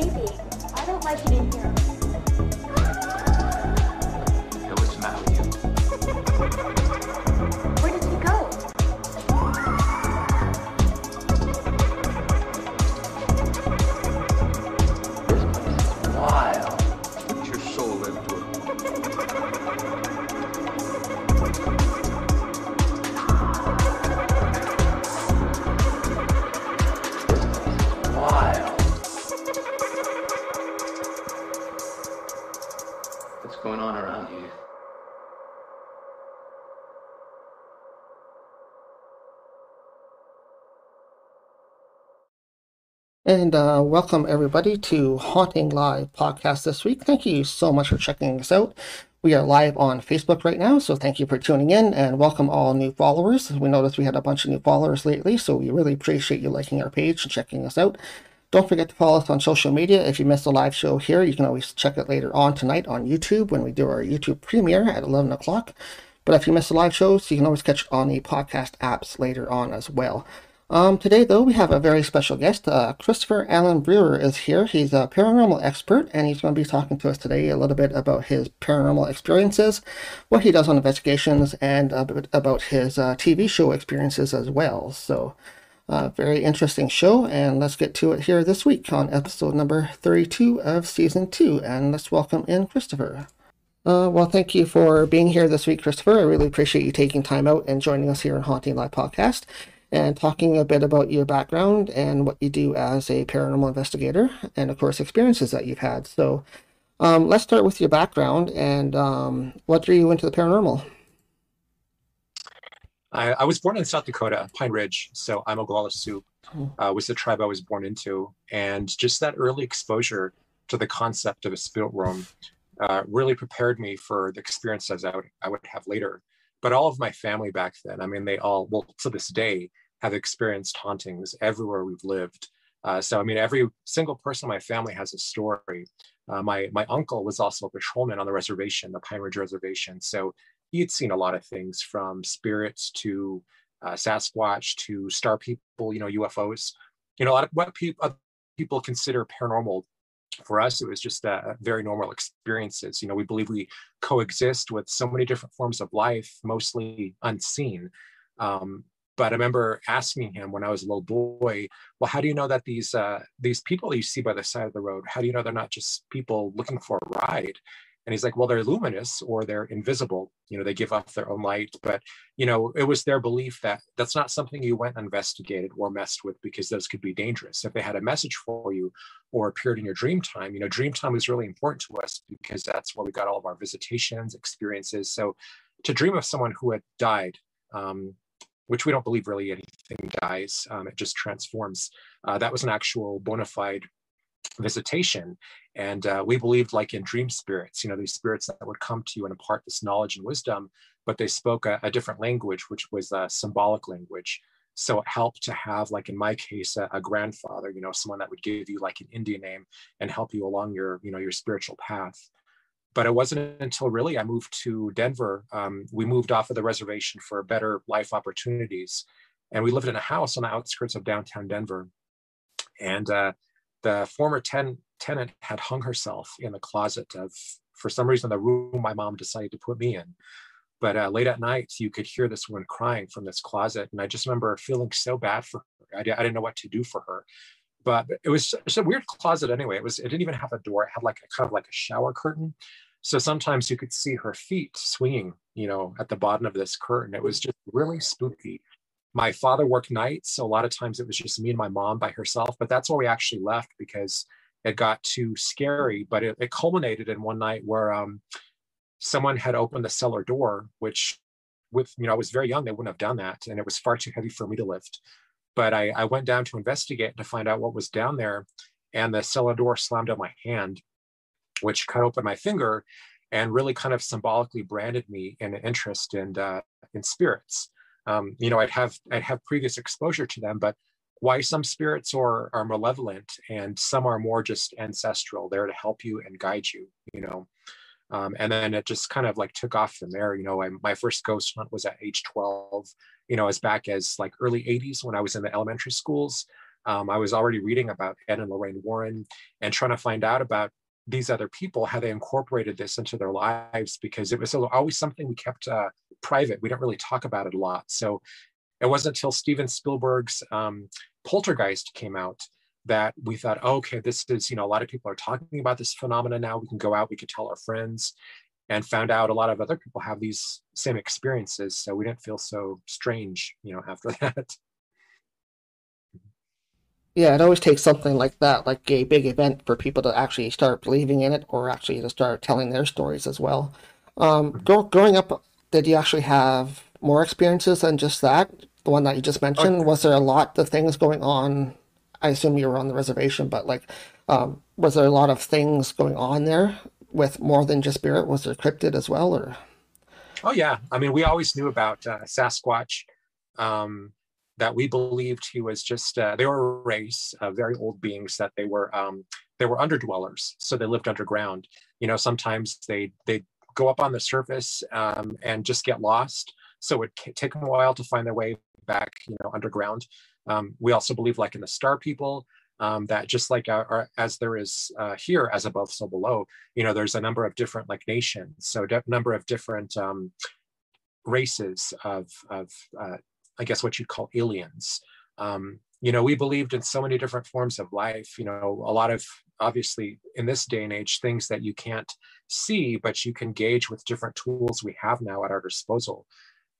baby. I don't like it in here. Yo, what's the matter with you? And uh, welcome everybody to Haunting Live podcast this week. Thank you so much for checking us out. We are live on Facebook right now, so thank you for tuning in and welcome all new followers. We noticed we had a bunch of new followers lately, so we really appreciate you liking our page and checking us out. Don't forget to follow us on social media. If you missed the live show here, you can always check it later on tonight on YouTube when we do our YouTube premiere at 11 o'clock. But if you missed the live shows, you can always catch it on the podcast apps later on as well. Um, today, though, we have a very special guest. Uh, Christopher Allen Brewer is here. He's a paranormal expert, and he's going to be talking to us today a little bit about his paranormal experiences, what he does on investigations, and a bit about his uh, TV show experiences as well. So, uh, very interesting show, and let's get to it here this week on episode number 32 of season 2. And let's welcome in Christopher. Uh, well, thank you for being here this week, Christopher. I really appreciate you taking time out and joining us here on Haunting Live Podcast and talking a bit about your background and what you do as a paranormal investigator, and of course, experiences that you've had. So, um, let's start with your background and um, what drew you into the paranormal. I, I was born in South Dakota, Pine Ridge. So I'm Oglala Sioux, uh, was the tribe I was born into. And just that early exposure to the concept of a spirit room uh, really prepared me for the experiences I would, I would have later. But all of my family back then, I mean, they all, well, to this day, have experienced hauntings everywhere we've lived. Uh, so, I mean, every single person in my family has a story. Uh, my my uncle was also a patrolman on the reservation, the Pine Ridge Reservation. So he had seen a lot of things from spirits to uh, Sasquatch to star people, you know, UFOs. You know, a lot of what people people consider paranormal. For us, it was just uh, very normal experiences. You know, we believe we coexist with so many different forms of life, mostly unseen. Um, but I remember asking him when I was a little boy, well, how do you know that these uh, these people you see by the side of the road, how do you know they're not just people looking for a ride? And he's like, well, they're luminous or they're invisible. You know, they give off their own light. But you know, it was their belief that that's not something you went and investigated or messed with because those could be dangerous. If they had a message for you or appeared in your dream time, you know, dream time is really important to us because that's where we got all of our visitations, experiences. So to dream of someone who had died. Um, which we don't believe really anything dies, um, it just transforms. Uh, that was an actual bona fide visitation. And uh, we believed, like in dream spirits, you know, these spirits that would come to you and impart this knowledge and wisdom, but they spoke a, a different language, which was a symbolic language. So it helped to have, like in my case, a, a grandfather, you know, someone that would give you like an Indian name and help you along your, you know, your spiritual path but it wasn't until really I moved to Denver. Um, we moved off of the reservation for better life opportunities, and we lived in a house on the outskirts of downtown Denver. And uh, the former ten- tenant had hung herself in the closet of, for some reason, the room my mom decided to put me in. But uh, late at night, you could hear this woman crying from this closet, and I just remember feeling so bad for her. I, I didn't know what to do for her but it was it's a weird closet anyway. It was it didn't even have a door. It had like a kind of like a shower curtain. So sometimes you could see her feet swinging, you know, at the bottom of this curtain. It was just really spooky. My father worked nights, so a lot of times it was just me and my mom by herself. But that's where we actually left because it got too scary. But it, it culminated in one night where um, someone had opened the cellar door, which with you know I was very young, they wouldn't have done that, and it was far too heavy for me to lift but I, I, went down to investigate to find out what was down there and the cellar door slammed on my hand which cut open my finger and really kind of symbolically branded me in an interest in uh, in spirits um, you know i'd have i'd have previous exposure to them but why some spirits are are malevolent and some are more just ancestral there to help you and guide you you know um, and then it just kind of like took off from there you know I, my first ghost hunt was at age 12 you know, as back as like early 80s when I was in the elementary schools. Um, I was already reading about Ed and Lorraine Warren and trying to find out about these other people, how they incorporated this into their lives, because it was always something we kept uh, private. We don't really talk about it a lot. So it wasn't until Steven Spielberg's um, Poltergeist came out that we thought, oh, okay, this is, you know, a lot of people are talking about this phenomenon now. We can go out, we could tell our friends, and found out a lot of other people have these same experiences. So we didn't feel so strange, you know, after that. Yeah, it always takes something like that, like a big event, for people to actually start believing in it or actually to start telling their stories as well. Um, mm-hmm. growing up, did you actually have more experiences than just that? The one that you just mentioned? Was there a lot of things going on? I assume you were on the reservation, but like, um, was there a lot of things going on there with more than just spirit? Was there cryptid as well, or? Oh yeah, I mean, we always knew about uh, Sasquatch. Um, that we believed he was just uh, they were a race of very old beings that they were um, they were underdwellers so they lived underground. You know sometimes they they go up on the surface um, and just get lost. So it take them a while to find their way back you know underground. Um, we also believe like in the star people um, that just like our, our, as there is uh, here as above so below you know there's a number of different like nations. So a number of different um, races of of uh, I guess what you'd call aliens. Um, you know, we believed in so many different forms of life. You know, a lot of obviously in this day and age things that you can't see, but you can gauge with different tools we have now at our disposal.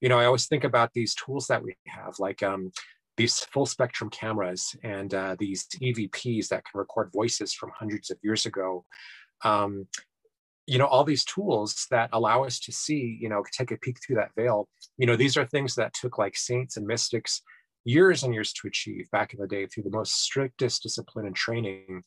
You know, I always think about these tools that we have, like um, these full spectrum cameras and uh, these EVPs that can record voices from hundreds of years ago. Um, you know all these tools that allow us to see you know take a peek through that veil. You know these are things that took like saints and mystics years and years to achieve back in the day through the most strictest discipline and training.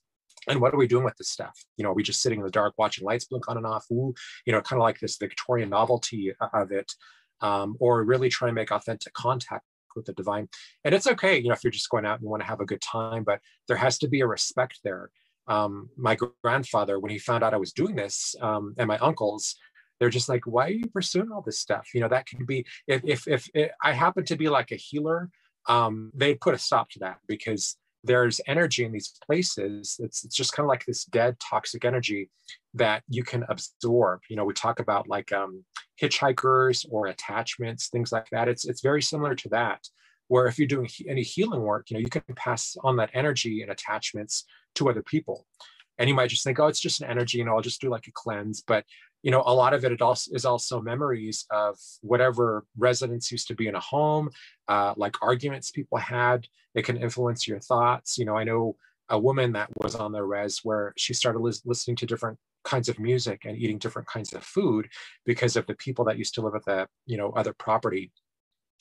And what are we doing with this stuff? You know are we just sitting in the dark watching lights blink on and off? Ooh, you know kind of like this victorian novelty of it um, or really try to make authentic contact with the divine. And it's okay you know if you're just going out and want to have a good time but there has to be a respect there um, my grandfather, when he found out I was doing this, um, and my uncles, they're just like, why are you pursuing all this stuff? You know, that could be, if, if, if it, I happen to be like a healer, um, they put a stop to that because there's energy in these places. It's, it's just kind of like this dead toxic energy that you can absorb. You know, we talk about like um, hitchhikers or attachments, things like that. It's, it's very similar to that where if you're doing any healing work, you know, you can pass on that energy and attachments to other people. And you might just think, oh, it's just an energy, know, I'll just do like a cleanse. But you know, a lot of it, it also is also memories of whatever residence used to be in a home, uh, like arguments people had. It can influence your thoughts. You know, I know a woman that was on the res where she started lis- listening to different kinds of music and eating different kinds of food because of the people that used to live at the you know other property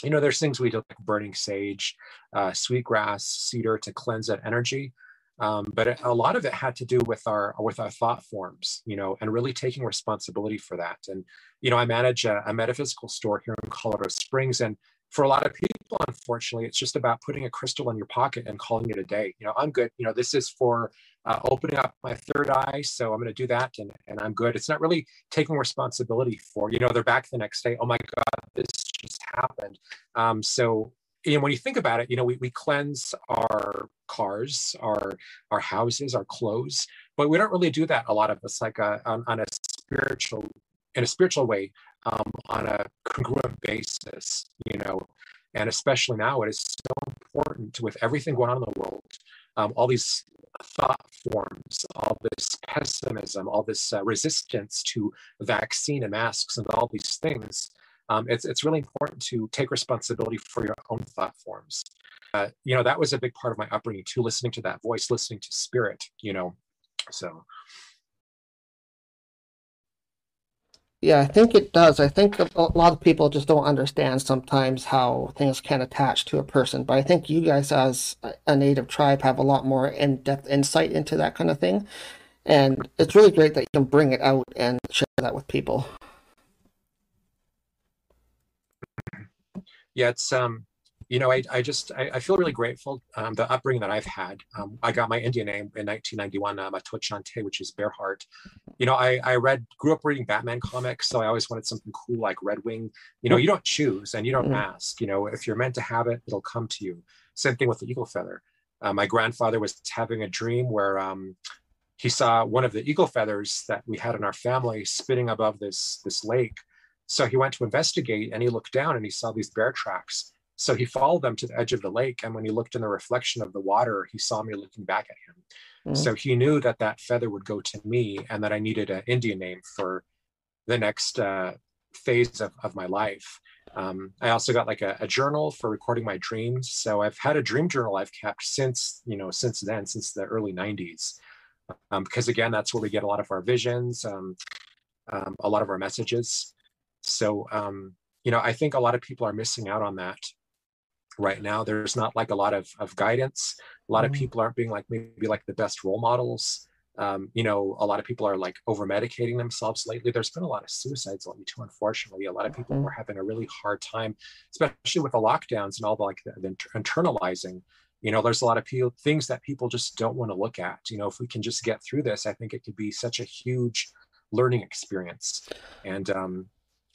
you know, there's things we do like burning sage, uh, sweetgrass, cedar to cleanse that energy. Um, but a lot of it had to do with our with our thought forms, you know, and really taking responsibility for that. And you know, I manage a, a metaphysical store here in Colorado Springs, and for a lot of people, unfortunately, it's just about putting a crystal in your pocket and calling it a day. You know, I'm good. You know, this is for uh, opening up my third eye, so I'm going to do that, and and I'm good. It's not really taking responsibility for. You know, they're back the next day. Oh my God, this just happened. Um, so you know, when you think about it, you know, we, we cleanse our cars, our our houses, our clothes, but we don't really do that. A lot of us, like a, uh, on, on a spiritual, in a spiritual way, um, on a congruent basis, you know, and especially now, it is so important with everything going on in the world, um, all these thought forms, all this pessimism, all this uh, resistance to vaccine and masks and all these things um, it's, it's really important to take responsibility for your own thought forms. Uh, you know, that was a big part of my upbringing too, listening to that voice, listening to spirit, you know, so. Yeah, I think it does. I think a lot of people just don't understand sometimes how things can attach to a person. But I think you guys, as a native tribe, have a lot more in-depth insight into that kind of thing. And it's really great that you can bring it out and share that with people. Yeah, it's um, you know, I, I just I, I feel really grateful. Um, the upbringing that I've had. Um, I got my Indian name in 1991, um, Chante, which is bear heart. You know, I I read grew up reading Batman comics, so I always wanted something cool like Red Wing. You know, you don't choose and you don't mm-hmm. ask. You know, if you're meant to have it, it'll come to you. Same thing with the eagle feather. uh, my grandfather was having a dream where um, he saw one of the eagle feathers that we had in our family spinning above this this lake. So he went to investigate and he looked down and he saw these bear tracks. So he followed them to the edge of the lake. And when he looked in the reflection of the water, he saw me looking back at him. Mm-hmm. So he knew that that feather would go to me and that I needed an Indian name for the next uh, phase of, of my life. Um, I also got like a, a, journal for recording my dreams. So I've had a dream journal I've kept since, you know, since then, since the early 90s. Um, because again, that's where we get a lot of our visions, um, um a lot of our messages. So, um, you know, I think a lot of people are missing out on that right now. There's not like a lot of, of guidance. A lot mm-hmm. of people aren't being like maybe like the best role models. Um, you know, a lot of people are like over medicating themselves lately. There's been a lot of suicides lately too, unfortunately. A lot of people mm-hmm. are having a really hard time, especially with the lockdowns and all the like the, the internalizing. You know, there's a lot of people, things that people just don't want to look at. You know, if we can just get through this, I think it could be such a huge learning experience. And um,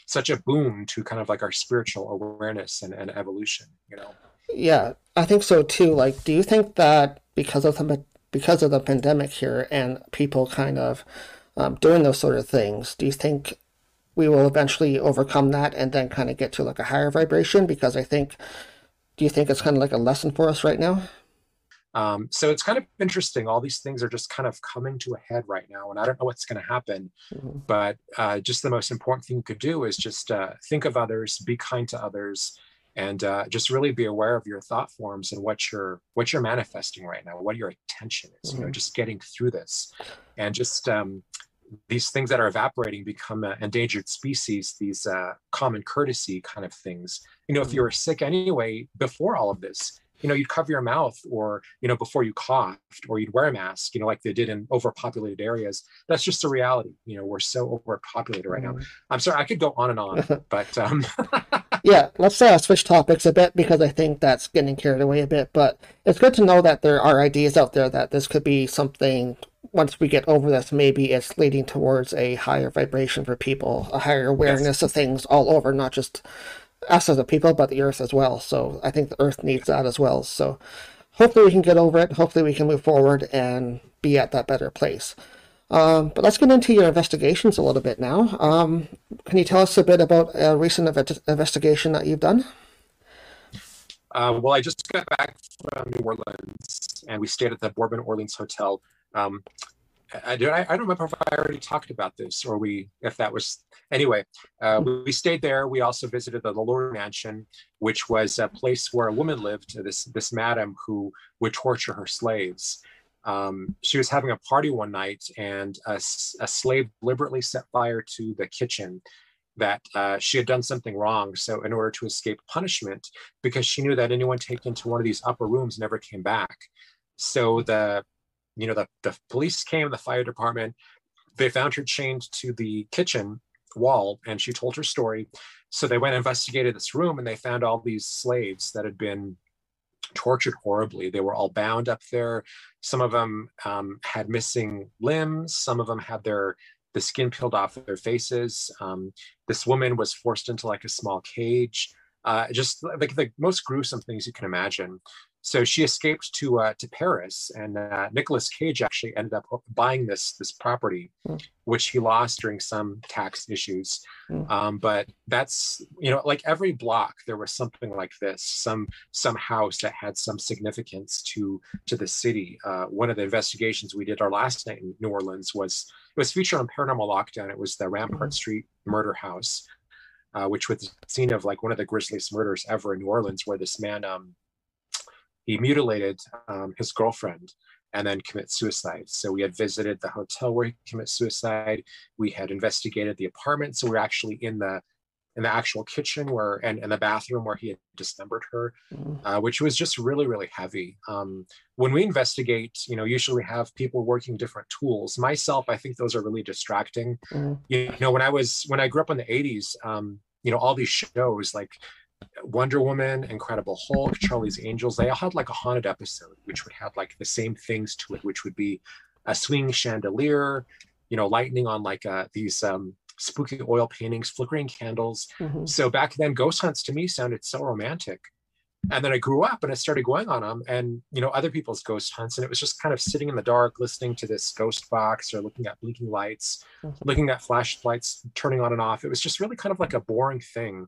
such a boon to kind of like our spiritual awareness and, and evolution you know? Yeah i think so too. Like do you think that because of the because of the pandemic here and people kind of um, doing those sort of things do you think we will eventually overcome that and then kind of get to like a higher vibration? Because i think do you think it's kind of like a lesson for us right now um, so it's kind of interesting. All these things are just kind of coming to a head right now, and I don't know what's going to happen. Mm-hmm. But uh, just the most important thing you could do is just uh, think of others, be kind to others, and uh, just really be aware of your thought forms and what you're what you're manifesting right now, what your attention is. Mm-hmm. You know, mm-hmm. just getting through this, and just um, these things that are evaporating become endangered species. These uh, common courtesy kind of things. You know, if you mm-hmm. were sick anyway before all of this you know, you'd cover your mouth or, you know, before you coughed or you'd wear a mask, you know, like they did in overpopulated areas. That's just the reality. You know, we're so overpopulated right now. Mm. I'm sorry, I could go on and on, but um yeah, let's uh, switch topics a bit because I think that's getting carried away a bit. But it's good to know that there are ideas out there that this could be something. Once we get over this, maybe it's leading towards a higher vibration for people, a higher awareness yes. of things all over, not just us as a people, but the Earth as well. So I think the Earth needs that as well. So hopefully we can get over it. Hopefully we can move forward and be at that better place. Um, but let's get into your investigations a little bit now. Um, can you tell us a bit about a recent investigation that you've done? Uh, well, I just got back from New Orleans, and we stayed at the Bourbon Orleans Hotel. Um, I, I, I, don't remember if I already talked about this or we if that was anyway. Uh, we, we, stayed there. We also visited the LaLaurie Mansion, which was a place where a woman lived. This this madam who would torture her slaves. Um, she was having a party one night, and a, a, slave deliberately set fire to the kitchen. That uh, she had done something wrong. So, in order to escape punishment, because she knew that anyone taken to one of these upper rooms never came back, so the you know, the, the police came, the fire department, they found her chained to the kitchen wall and she told her story. So they went and investigated this room and they found all these slaves that had been tortured horribly. They were all bound up there. Some of them um, had missing limbs. Some of them had their the skin peeled off their faces. Um, this woman was forced into like a small cage. Uh, just like the most gruesome things you can imagine. So she escaped to uh, to Paris, and uh, Nicolas Cage actually ended up buying this this property, mm. which he lost during some tax issues. Mm. Um, but that's you know like every block there was something like this, some some house that had some significance to to the city. Uh, one of the investigations we did our last night in New Orleans was it was featured on Paranormal Lockdown. It was the Rampart mm. Street murder house. Uh, which was the scene of like one of the grisliest murders ever in New Orleans, where this man um, he mutilated um, his girlfriend and then commit suicide. So we had visited the hotel where he committed suicide. We had investigated the apartment. So we are actually in the in the actual kitchen where and, and the bathroom where he had dismembered her, mm. uh, which was just really really heavy. Um, when we investigate, you know, usually we have people working different tools. Myself, I think those are really distracting. Mm. You know, when I was when I grew up in the '80s, um, you know, all these shows like Wonder Woman, Incredible Hulk, Charlie's Angels, they all had like a haunted episode, which would have like the same things to it, which would be a swinging chandelier, you know, lightning on like uh, these um, spooky oil paintings, flickering candles. Mm-hmm. So back then, ghost hunts to me sounded so romantic. and then I grew up and I started going on them and you know other people's ghost hunts and it was just kind of sitting in the dark listening to this ghost box or looking at blinking lights Mhm. looking at flashlights turning on and off it was just really kind of like a boring thing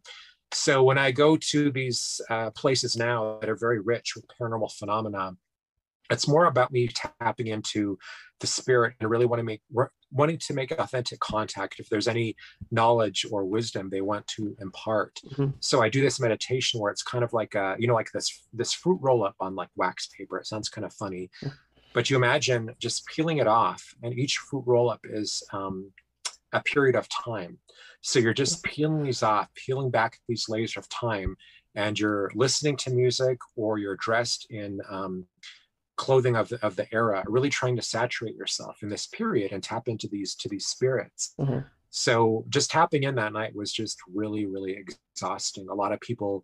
so when I go to these uh, places now that are very rich with paranormal phenomena it's more about me tapping into the spirit and really want to make wanting to make authentic contact if there's any knowledge or wisdom they want to impart. Mhm. so i do this meditation where it's kind of like a you know like this this fruit roll up on like wax paper. It sounds kind of funny but you imagine just peeling it off and each fruit roll up is um, a period of time. So you're just peeling these off peeling back these layers of time and you're listening to music or you're dressed in um, clothing of the, of the era really trying to saturate yourself in this period and tap into these to these spirits. Mhm. so just tapping in that night was just really really exhausting. A lot of people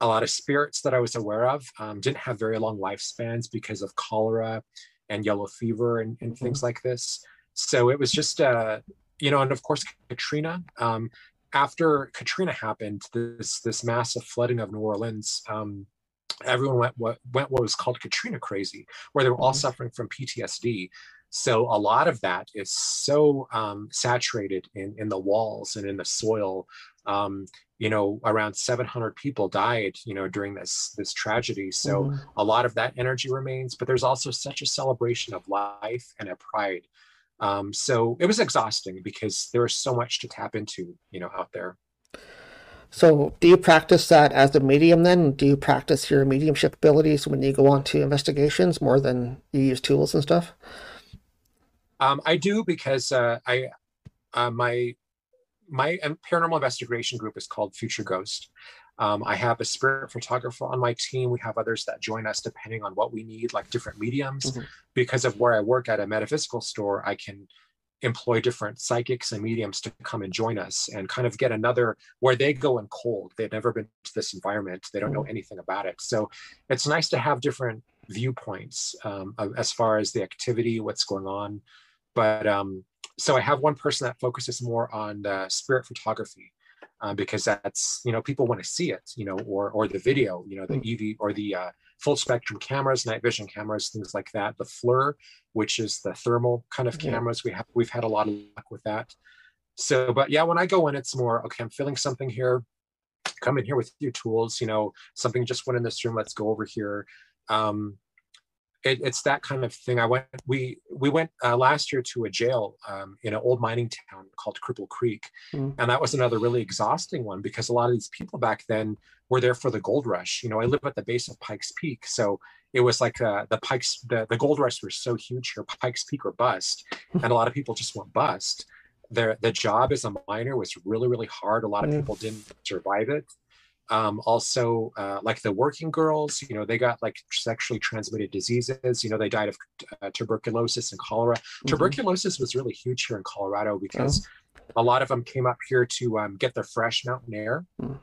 a lot of spirits that i was aware of um, didn't have very long lifespans because of cholera and yellow fever and, and things like this. So it was just uh you know and of course katrina um after katrina happened this this massive flooding of new orleans um everyone went what went what was called Katrina crazy, where they were all Mhm. suffering from PTSD. So a lot of that is so um, saturated in in the walls and in the soil. Um, you know, around 700 people died. You know, during this this tragedy. So Mhm. a lot of that energy remains, but there's also such a celebration of life and a pride. Um, so it was exhausting because there was so much to tap into. You know, out there. So, do you practice that as a medium then? Do you practice your mediumship abilities when you go on to investigations more than you use tools and stuff? Um, I do because uh, I uh, my my um, paranormal investigation group is called Future Ghost. Um, I have a spirit photographer on my team. We have others that join us depending on what we need, like different mediums. Mhm. Because of where I work at a metaphysical store, I can employ different psychics and mediums to come and join us and kind of get another where they go in cold. They've never been to this environment. They don't know anything about it. So it's nice to have different viewpoints um, as far as the activity, what's going on. But um, so I have one person that focuses more on the spirit photography uh, because that's you know people want to see it, you know, or or the video, you know, the EV or the uh, full spectrum cameras, night vision cameras, things like that. The FLIR, which is the thermal kind of cameras, we have we've had a lot of luck with that. So, but yeah, when I go in, it's more okay. I'm feeling something here. Come in here with your tools. You know, something just went in this room. Let's go over here. Um, it, it's that kind of thing. I went. We we went uh, last year to a jail um, in an old mining town called Cripple Creek, Mm. and that was another really exhausting one because a lot of these people back then were there for the gold rush. You know, I live at the base of Pikes Peak, so it was like uh, the Pikes the, the gold rush was so huge here, Pikes Peak or bust, and a lot of people just went bust. Their the job as a miner was really really hard. A lot of Mm. people didn't survive it um, also uh, like the working girls you know they got like sexually transmitted diseases. You know they died of uh, tuberculosis and cholera. Mhm. tuberculosis was really huge here in colorado because a lot of them came up here to um, get the fresh mountain air. Mm.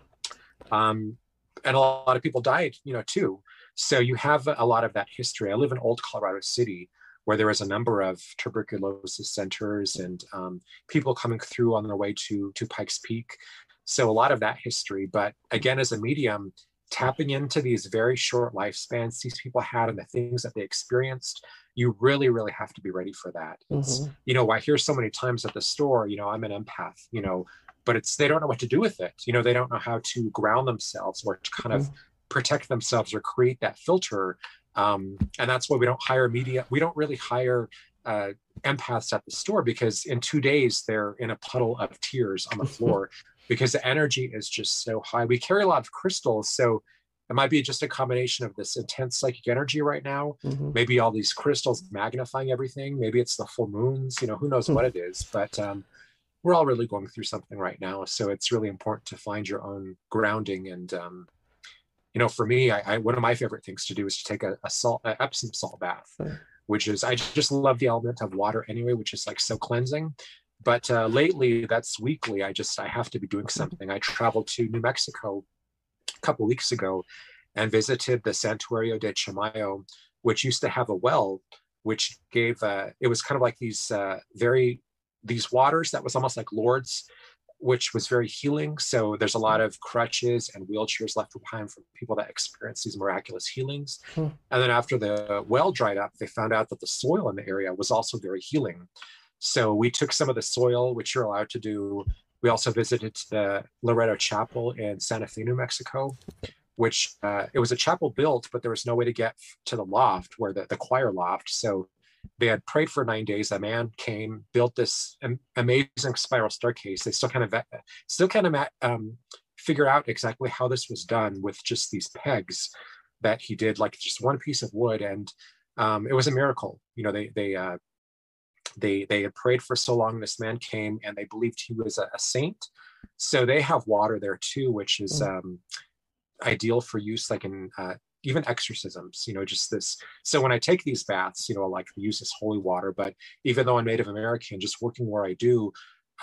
um, and a lot of people died you know too. So you have a lot of that history. I live in old colorado city where there was a number of tuberculosis centers and um, people coming through on their way to to pikes peak so a lot of that history but again as a medium tapping into these very short lifespans these people had and the things that they experienced you really really have to be ready for that. It's Mhm. you know i hear so many times at the store you know i'm an empath you know but it's they don't know what to do with it. You know they don't know how to ground themselves or to kind of protect themselves or create that filter. Um, and that's why we don't hire media we don't really hire uh, empaths at the store because in two days they're in a puddle of tears on the floor because the energy is just so high we carry a lot of crystals so it might be just a combination of this intense psychic energy right now Mhm. maybe all these crystals magnifying everything maybe it's the full moons you know who knows Hmm. what it is but um, we're all really going through something right now so it's really important to find your own grounding and um, you know for me I, I one of my favorite things to do is to take a, a salt a epsom salt bath Hmm. which is i just love the element of water anyway which is like so cleansing but uh, lately that's weekly i just i have to be doing something i traveled to new mexico a couple weeks ago and visited the santuario de chimayo which used to have a well which gave uh, it was kind of like these uh, very these waters that was almost like Lourdes, which was very healing. So there's a lot of crutches and wheelchairs left behind for people that experience these miraculous healings. Hmm. And then after the well dried up, they found out that the soil in the area was also very healing. So we took some of the soil, which you're allowed to do. We also visited the Loreto Chapel in Santa Fe, New Mexico, which uh, it was a chapel built, but there was no way to get to the loft where the, the choir loft. So they had prayed for nine days. A man came, built this am- amazing spiral staircase. They still kind of still kind of um, figure out exactly how this was done with just these pegs that he did, like just one piece of wood, and um, it was a miracle. You know, they they uh, they they had prayed for so long. This man came, and they believed he was a, a saint. So they have water there too, which is um, ideal for use, like in uh, even exorcisms. You know, just this. So when I take these baths, you know, I like to use this holy water. But even though I'm Native American, just working where I do,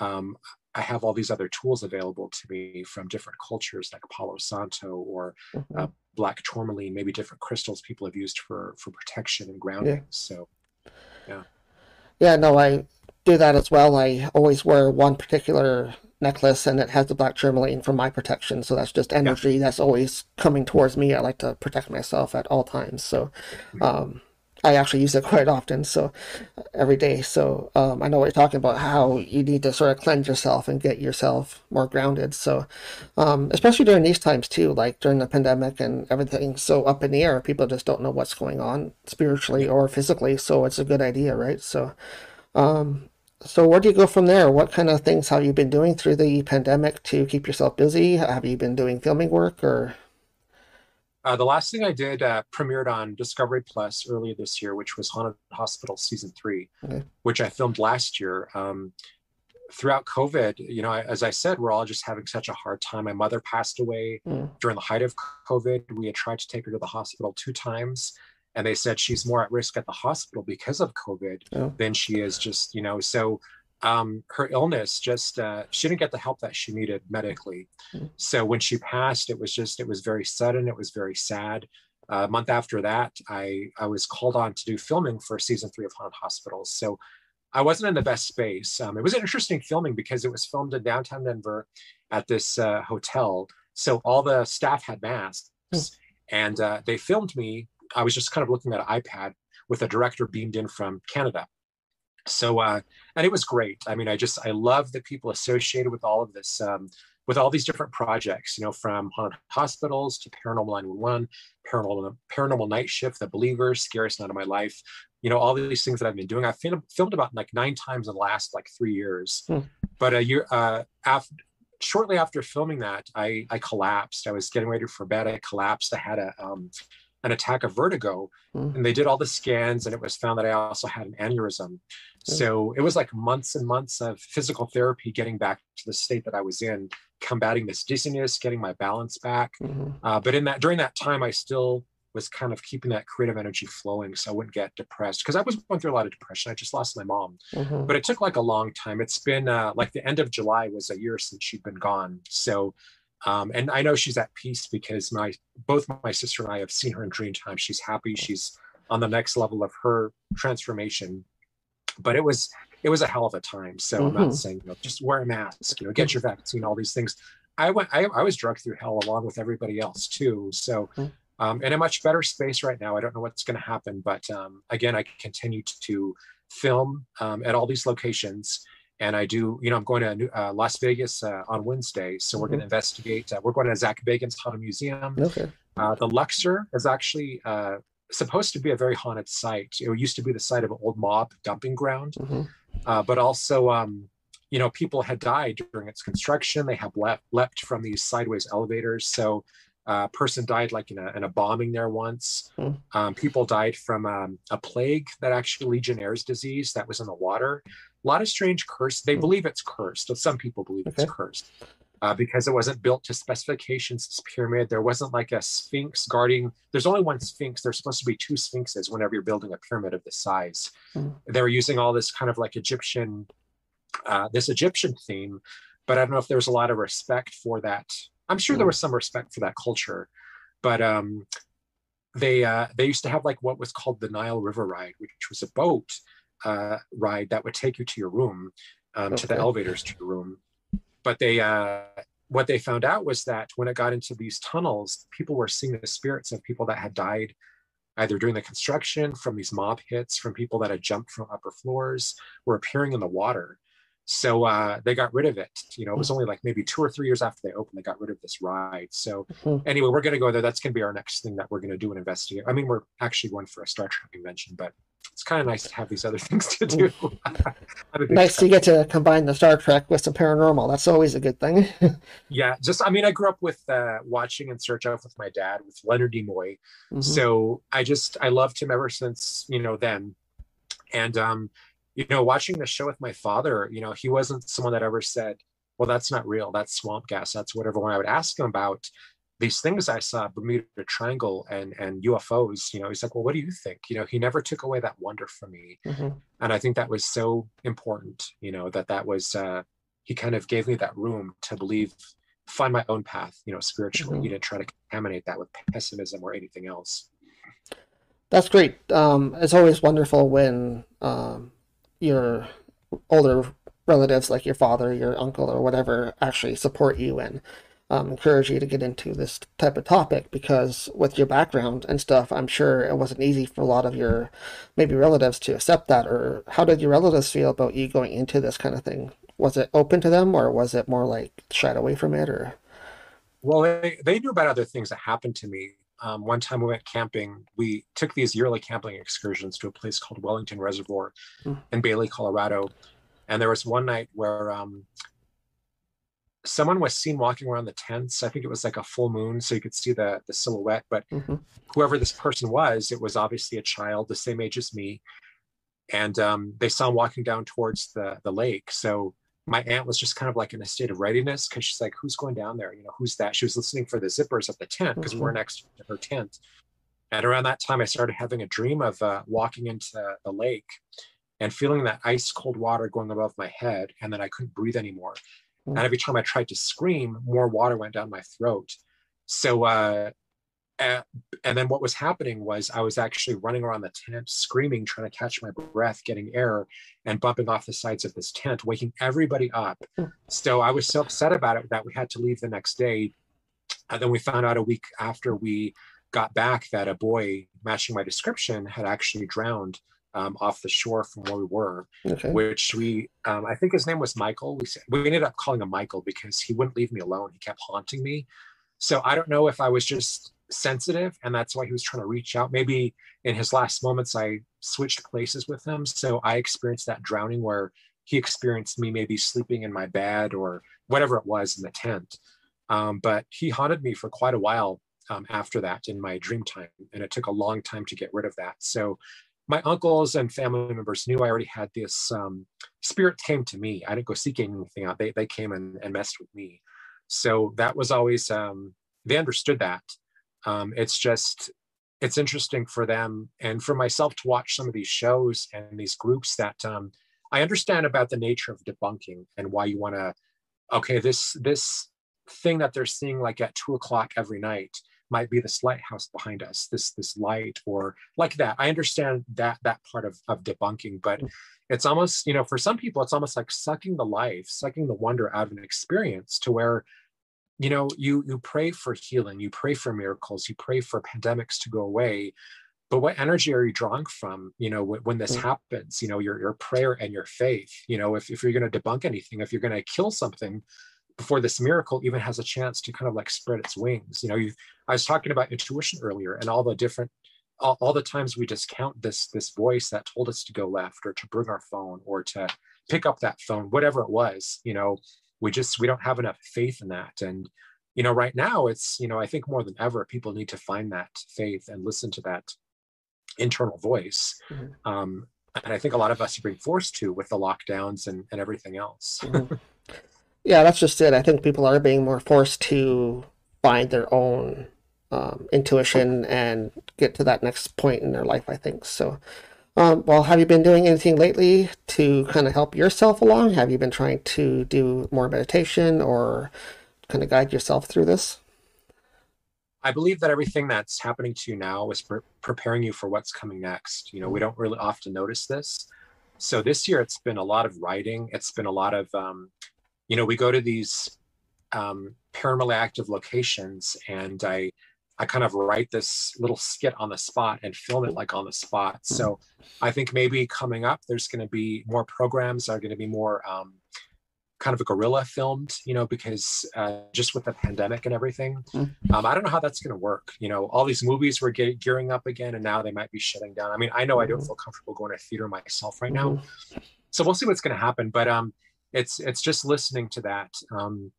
um, I have all these other tools available to me from different cultures, like Palo Santo or Mhm. uh, black tourmaline, maybe different crystals people have used for for protection and grounding. So Yeah, no, I do that as well. I always wear one particular necklace and it has the black tourmaline for my protection. So that's just energy that's always coming towards me. I like to protect myself at all times. So um, I actually use it quite often, so every day. So um, I know what you're talking about, how you need to sort of cleanse yourself and get yourself more grounded. So um, especially during these times too, like during the pandemic and everything so up in the air, people just don't know what's going on spiritually or physically. So it's a good idea, right? So um, so where do you go from there? What kind of things have you been doing through the pandemic to keep yourself busy? Have you been doing filming work or? Uh, the last thing I did uh, premiered on Discovery Plus earlier this year, which was Haunted Hospital season three, Okay. which I filmed last year. Um, throughout COVID, you know, I- as I said, we're all just having such a hard time. My mother passed away Mm. during the height of COVID. We had tried to take her to the hospital two times, and they said she's more at risk at the hospital because of COVID Oh. than she is just, you know, so um, her illness just, uh, she didn't get the help that she needed medically. Mm. So when she passed, it was just, it was very sudden. It was very sad. Uh, a month after that, I, I was called on to do filming for season three of Haunted Hospitals. So I wasn't in the best space. Um, it was an interesting filming because it was filmed in downtown Denver at this uh, hotel. So all the staff had masks, and uh, they filmed me. I was just kind of looking at an iPad with a director beamed in from Canada. So uh, and it was great. I mean, I just I love the people associated with all of this, um, with all these different projects. You know, from haunted hospitals to Paranormal 911, Paranormal Paranormal Night Shift, The Believers, Scariest Night of My Life. You know, all these things that I've been doing. I've filmed, filmed about like nine times in the last like three years. Hmm. But a year uh, after, shortly after filming that, I I collapsed. I was getting ready for bed. I collapsed. I had a um, an attack of vertigo, Hmm. and they did all the scans, and it was found that I also had an aneurysm. Hmm. So it was like months and months of physical therapy getting back to the state that I was in, combating this dizziness, getting my balance back. Mhm. Uh, but in that during that time, I still was kind of keeping that creative energy flowing, so I wouldn't get depressed because I was going through a lot of depression. I just lost my mom, Mhm. but it took like a long time. It's been uh, like the end of July was a year since she'd been gone. So, um, and I know she's at peace because my both my sister and I have seen her in dream time. She's happy. She's on the next level of her transformation. But it was it was a hell of a time. So I'm Mhm. not saying you know just wear a mask, you know, get your vaccine, all these things. I went I, I was drugged through hell along with everybody else too. So Mhm. um, in a much better space right now. I don't know what's going to happen, but um, again, I continue to film um, at all these locations. And I do, you know, I'm going to uh, Las Vegas uh, on Wednesday. So we're going to investigate. Uh, we're going to Zak Bagans' Haunted Museum. Okay. Uh, the Luxor is actually uh, supposed to be a very haunted site. It used to be the site of an old mob dumping ground, Mhm. uh, but also, um, you know, people had died during its construction. They have left leapt from these sideways elevators. So uh, a person died like in a, in a bombing there once. Hmm. Um, people died from um, a plague that actually Legionnaire's disease that was in the water. A lot of strange curse. They Hmm. believe it's cursed. Some people believe Okay. it's cursed uh, because it wasn't built to specifications. This pyramid, there wasn't like a sphinx guarding. There's only one sphinx. There's supposed to be two sphinxes whenever you're building a pyramid of this size. Mm. They were using all this kind of like Egyptian, uh, this Egyptian theme, but I don't know if there's a lot of respect for that. I'm sure there Mm. was some respect for that culture, but um, they uh, they used to have like what was called the Nile River ride, which was a boat uh, ride that would take you to your room, um, to the elevators to your room. but they uh, what they found out was that when it got into these tunnels, people were seeing the spirits of people that had died either during the construction, from these mob hits, from people that had jumped from upper floors, were appearing in the water. So uh, they got rid of it. You know, it was only like maybe two or three years after they opened, they got rid of this ride. So Mhm. anyway, we're going to go there. That's going to be our next thing that we're going to do and investigate. I mean, we're actually going for a Star Trek convention, but it's kind of nice to have these other things to do. I'm a big Nice to get to combine the Star Trek with some paranormal. That's always a good thing. Yeah, just I mean, I grew up with uh, watching In Search Of with my dad with Leonard Nimoy. Mhm. So I just I loved him ever since you know then, and um, you know, watching the show with my father, you know, he wasn't someone that ever said, "Well, that's not real. That's swamp gas. That's whatever." When I would ask him about these things I saw, Bermuda Triangle and and UFOs, you know, he's like, "Well, what do you think?" You know, he never took away that wonder from me Mhm. and i think that was so important you know that that was uh he kind of gave me that room to believe find my own path you know spiritually Mhm. he didn't try to contaminate that with pessimism or anything else That's great. Um, it's always wonderful when um, your older relatives, like your father, your uncle, or whatever, actually support you and um, encourage you to get into this type of topic. Because with your background and stuff, I'm sure it wasn't easy for a lot of your maybe relatives to accept that. Or how did your relatives feel about you going into this kind of thing? Was it open to them, or was it more like shied away from it? Or well they, they knew about other things that happened to me um, one time we went camping we took these yearly camping excursions to a place called wellington reservoir Mm. in bailey colorado and there was one night where um, someone was seen walking around the tents i think it was like a full moon so you could see the the silhouette but Mhm. whoever this person was, it was obviously a child the same age as me. And um, they saw him walking down towards the, the lake. So my aunt was just kind of like in a state of readiness because she's like, who's going down there? You know, who's that? She was listening for the zippers of the tent because we're next to her tent. And around that time, I started having a dream of uh, walking into the lake and feeling that ice cold water going above my head. And then I couldn't breathe anymore. Mm. And every time I tried to scream, more water went down my throat. So, uh, uh, and then what was happening was I was actually running around the tent, screaming, trying to catch my breath, getting air, and bumping off the sides of this tent, waking everybody up. Hmm. So I was so upset about it that we had to leave the next day. And then we found out a week after we got back that a boy matching my description had actually drowned um, off the shore from where we were okay, which we um, I think his name was Michael. We said, we ended up calling him Michael because he wouldn't leave me alone. He kept haunting me. So I don't know if I was just sensitive and that's why he was trying to reach out. Maybe in his last moments I switched places with him, so I experienced that drowning where he experienced me maybe sleeping in my bed or whatever it was in the tent. Um, but he haunted me for quite a while um, after that in my dream time, and it took a long time to get rid of that. So my uncles and family members knew I already had this um, spirit came to me. I didn't go seeking anything out. They, they came and, and messed with me. So that was always, um, they understood that. Um, it's just, it's interesting for them and for myself to watch some of these shows and these groups that um, I understand about the nature of debunking and why you want to, okay, this, this thing that they're seeing like at two o'clock every night might be this lighthouse behind us, this, this light or like that. I understand that, that part of, of debunking, but it's almost, you know, for some people, it's almost like sucking the life, sucking the wonder out of an experience to where you know you you pray for healing you pray for miracles you pray for pandemics to go away but what energy are you drawing from you know when, when this Mm. happens you know your your prayer and your faith you know if, if you're going to debunk anything if you're going to kill something before this miracle even has a chance to kind of like spread its wings you know you i was talking about intuition earlier and all the different all, all the times we discount this this voice that told us to go left or to bring our phone or to pick up that phone whatever it was you know we just we don't have enough faith in that and you know right now it's you know i think more than ever people need to find that faith and listen to that internal voice Mhm. um, and i think a lot of us are being forced to with the lockdowns and, and everything else Mhm. Yeah, that's just it. I think people are being more forced to find their own um, intuition and get to that next point in their life, I think. So, um, well, have you been doing anything lately to kind of help yourself along? Have you been trying to do more meditation or kind of guide yourself through this? I believe that everything that's happening to you now is pre- preparing you for what's coming next. You know, we don't really often notice this. So this year, it's been a lot of writing. It's been a lot of, um, you know, we go to these um, paranormally active locations, and I I kind of write this little skit on the spot and film it like on the spot. So I think maybe coming up, there's going to be more programs that are going to be more um, kind of a guerrilla filmed, you know, because uh, just with the pandemic and everything, Mm. um, I don't know how that's going to work. You know, all these movies were ge- gearing up again, and now they might be shutting down. I mean, I know I don't Mhm. feel comfortable going to theater myself right now, Mhm. so we'll see what's going to happen. But um, it's it's just listening to that um,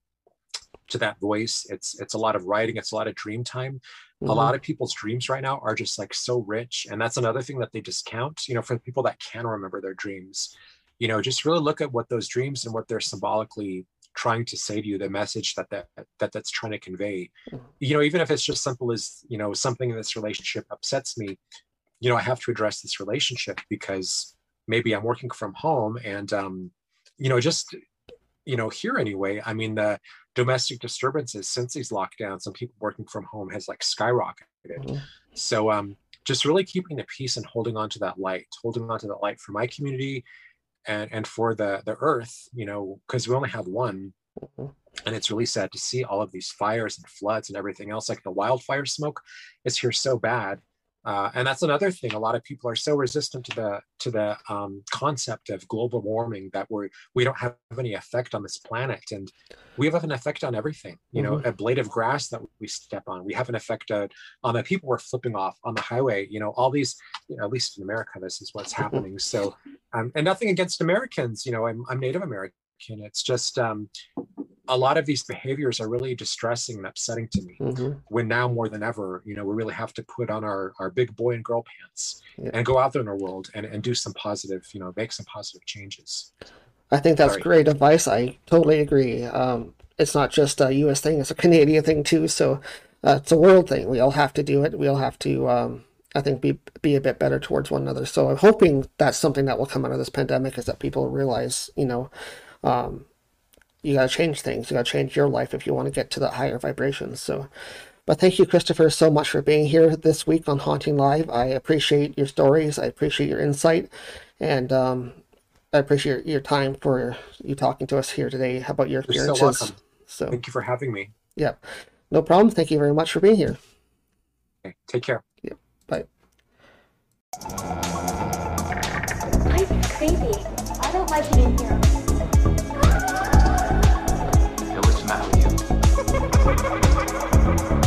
to that voice. It's it's a lot of writing. It's a lot of dream time a Mhm. lot of people's dreams right now are just like so rich and that's another thing that they discount you know for the people that can remember their dreams you know just really look at what those dreams and what they're symbolically trying to say to you the message that that, that that's trying to convey Mhm. you know even if it's just simple as you know something in this relationship upsets me you know i have to address this relationship because maybe i'm working from home and um you know just you know here anyway i mean the domestic disturbances since these lockdowns and people working from home has like skyrocketed Mhm. so um just really keeping the peace and holding on to that light holding on to that light for my community and and for the the earth you know because we only have one Mhm. and it's really sad to see all of these fires and floods and everything else like the wildfire smoke is here so bad uh, and that's another thing a lot of people are so resistant to the to the um, concept of global warming that we're we don't have any effect on this planet and we have an effect on everything you know a blade of grass that we step on we have an effect uh, on the people we're flipping off on the highway you know all these you know, at least in america this is what's happening. So um, and nothing against americans you know i'm, I'm native american it's just um, a lot of these behaviors are really distressing and upsetting to me Mhm. when now more than ever you know we really have to put on our our big boy and girl pants Yeah. and go out there in the world and, and do some positive you know make some positive changes I think that's Sorry. great advice. I totally agree. Um, it's not just a U.S. thing; it's a Canadian thing too. So uh, it's a world thing. We all have to do it. We all have to, um, I think, be be a bit better towards one another. So I'm hoping that's something that will come out of this pandemic is that people realize, you know, um, you got to change things. You got to change your life if you want to get to the higher vibrations. So. But thank you, Christopher, so much for being here this week on Haunting Live. I appreciate your stories. I appreciate your insight. And um, I appreciate your time for you talking to us here today How about your You're so experiences. welcome. So, thank you for having me yeah, no problem. Thank you very much for being here. okay, take care Yep. Bye. I'm crazy. I don't like it in here. Thank you.